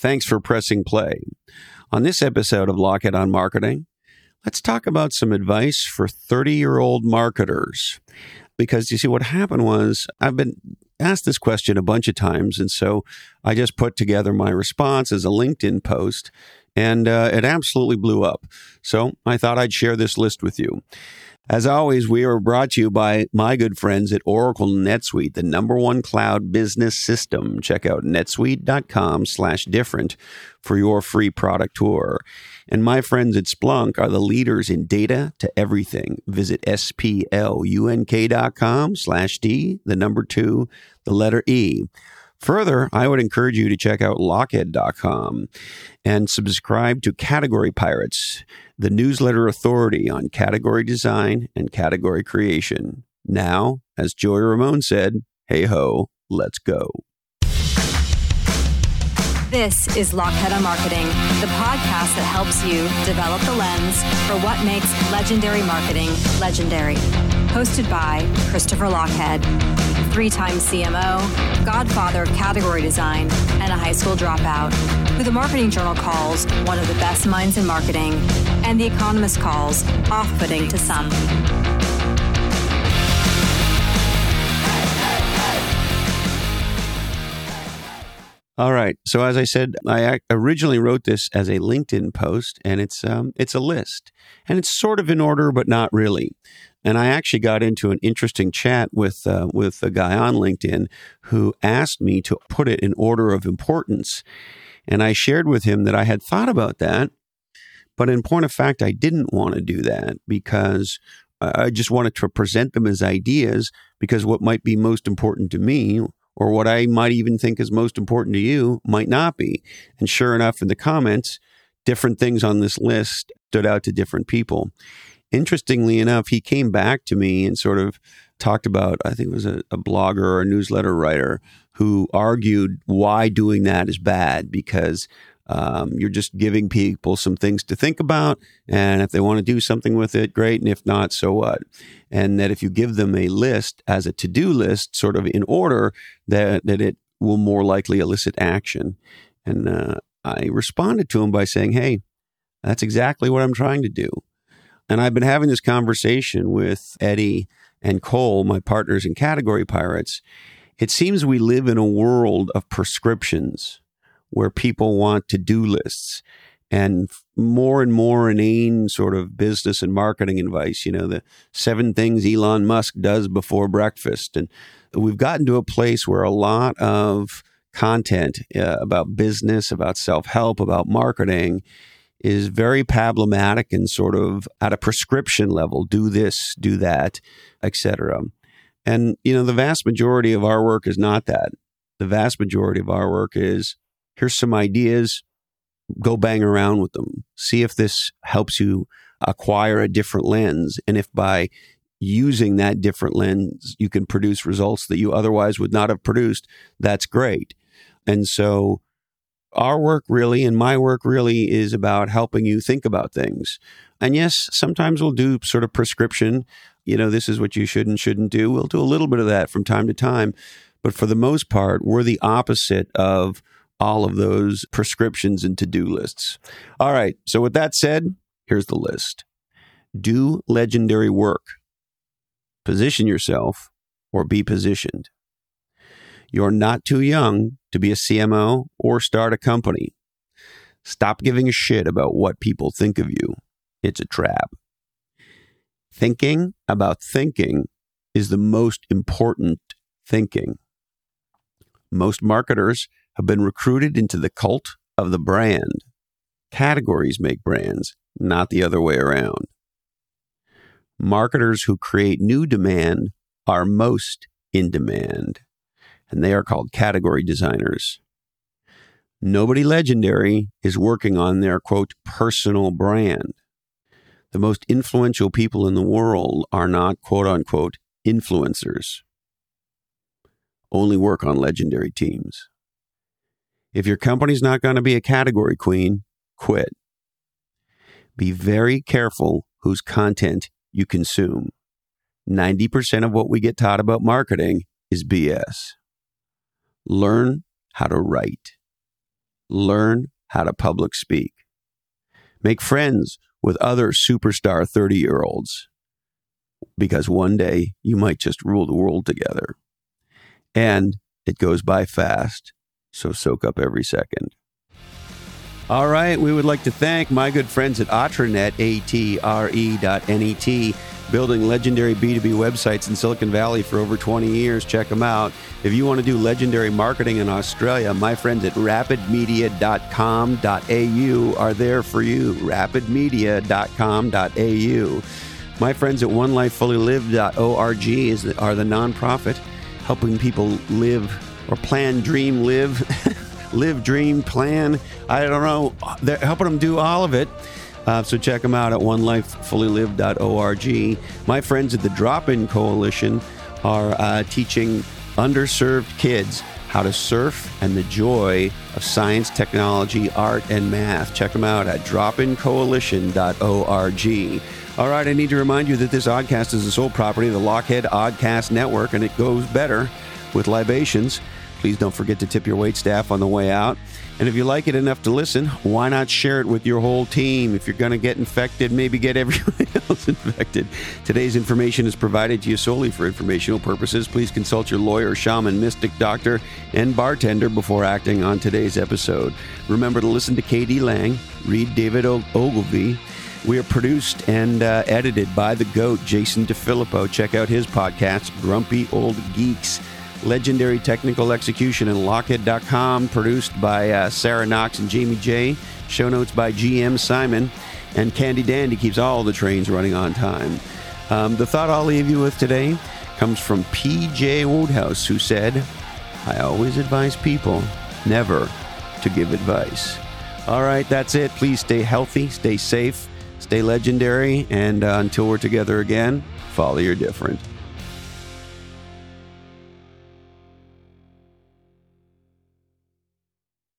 Thanks for pressing play. On this episode of Lochhead on Marketing, let's talk about some advice for 30 year old marketers. Because you see, what happened was I've been asked this question a bunch of times. And so I just put together my response as a LinkedIn post, and uh, it absolutely blew up. So I thought I'd share this list with you. As always, we are brought to you by my good friends at Oracle NetSuite, the number one cloud business system. Check out netsuite.com slash different for your free product tour. And my friends at Splunk are the leaders in data to everything. Visit splunk.com slash D, the number two, the letter E. Further, I would encourage you to check out lochhead.com and subscribe to Category Pirates, the newsletter authority on category design and category creation. Now, as Joey Ramone said, hey ho, let's go. This is Lochhead on Marketing, the podcast that helps you develop the lens for what makes legendary marketing legendary. Hosted by Christopher Lochhead, three time CMO, godfather of category design, and a high school dropout, who the Marketing Journal calls one of the best minds in marketing, and The Economist calls off putting to some. All right. So as I said, I originally wrote this as a LinkedIn post, and it's um, it's a list, and it's sort of in order, but not really. And I actually got into an interesting chat with uh, with a guy on LinkedIn who asked me to put it in order of importance, and I shared with him that I had thought about that, but in point of fact, I didn't want to do that because I just wanted to present them as ideas because what might be most important to me or what I might even think is most important to you might not be. And sure enough, in the comments, different things on this list stood out to different people. Interestingly enough, he came back to me and sort of talked about, I think it was a, a blogger or a newsletter writer who argued why doing that is bad because um, you're just giving people some things to think about. And if they want to do something with it, great. And if not, so what? And that if you give them a list as a to do list, sort of in order, that, that it will more likely elicit action. And uh, I responded to him by saying, hey, that's exactly what I'm trying to do. And I've been having this conversation with Eddie and Cole, my partners in Category Pirates. It seems we live in a world of prescriptions where people want to do lists and more and more inane sort of business and marketing advice. You know, the seven things Elon Musk does before breakfast. And we've gotten to a place where a lot of content uh, about business, about self help, about marketing is very problematic and sort of at a prescription level do this do that etc and you know the vast majority of our work is not that the vast majority of our work is here's some ideas. Go bang around with them. See if this helps you acquire a different lens. And if by using that different lens, you can produce results that you otherwise would not have produced, that's great. And so our work really and my work really is about helping you think about things. And yes, sometimes we'll do sort of prescription, you know, this is what you should and shouldn't do. We'll do a little bit of that from time to time. But for the most part, we're the opposite of all of those prescriptions and to do lists. All right. So, with that said, here's the list do legendary work, position yourself, or be positioned. You're not too young to be a CMO or start a company. Stop giving a shit about what people think of you. It's a trap. Thinking about thinking is the most important thinking. Most marketers have been recruited into the cult of the brand. Categories make brands, not the other way around. Marketers who create new demand are most in demand, and they are called category designers. Nobody legendary is working on their quote personal brand. The most influential people in the world are not quote unquote influencers. Only work on legendary teams. If your company's not going to be a category queen, quit. Be very careful whose content you consume. 90% of what we get taught about marketing is BS. Learn how to write. learn how to public speak. Make friends with other superstar 30 year olds because one day you might just rule the world together. And it goes by fast, so soak up every second. All right, we would like to thank my good friends at Atre.net, A-T-R-E dot N-E-T, building legendary B2B websites in Silicon Valley for over 20 years. Check them out. If you want to do legendary marketing in Australia, my friends at rapidmedia.com.au are there for you. rapidmedia.com.au. My friends at onelifefullylive.org is the, are the nonprofit helping people live or plan, dream, live, live, dream, plan. I don't know. They're helping them do all of it. Uh, so check them out at onelifefullylive.org. My friends at the Drop In Coalition are uh, teaching underserved kids how to surf and the joy of science, technology, art, and math. Check them out at dropincoalition.org. All right, I need to remind you that this oddcast is the sole property of the Lochhead Oddcast Network, and it goes better with libations. Please don't forget to tip your wait staff on the way out. And if you like it enough to listen, why not share it with your whole team? If you're going to get infected, maybe get everyone else infected. Today's information is provided to you solely for informational purposes. Please consult your lawyer, shaman, mystic, doctor, and bartender before acting on today's episode. Remember to listen to K.D. Lang, read David Ogilvy, we are produced and uh, edited by the GOAT, Jason DeFilippo. Check out his podcast, Grumpy Old Geeks. Legendary technical execution in Lochhead.com, produced by uh, Sarah Knox and Jamie J. Show notes by GM Simon. And Candy Dandy keeps all the trains running on time. Um, the thought I'll leave you with today comes from P.G. Wodehouse, who said, I always advise people never to give advice. All right, that's it. Please stay healthy, stay safe, Stay legendary, and uh, until we're together again, follow your different.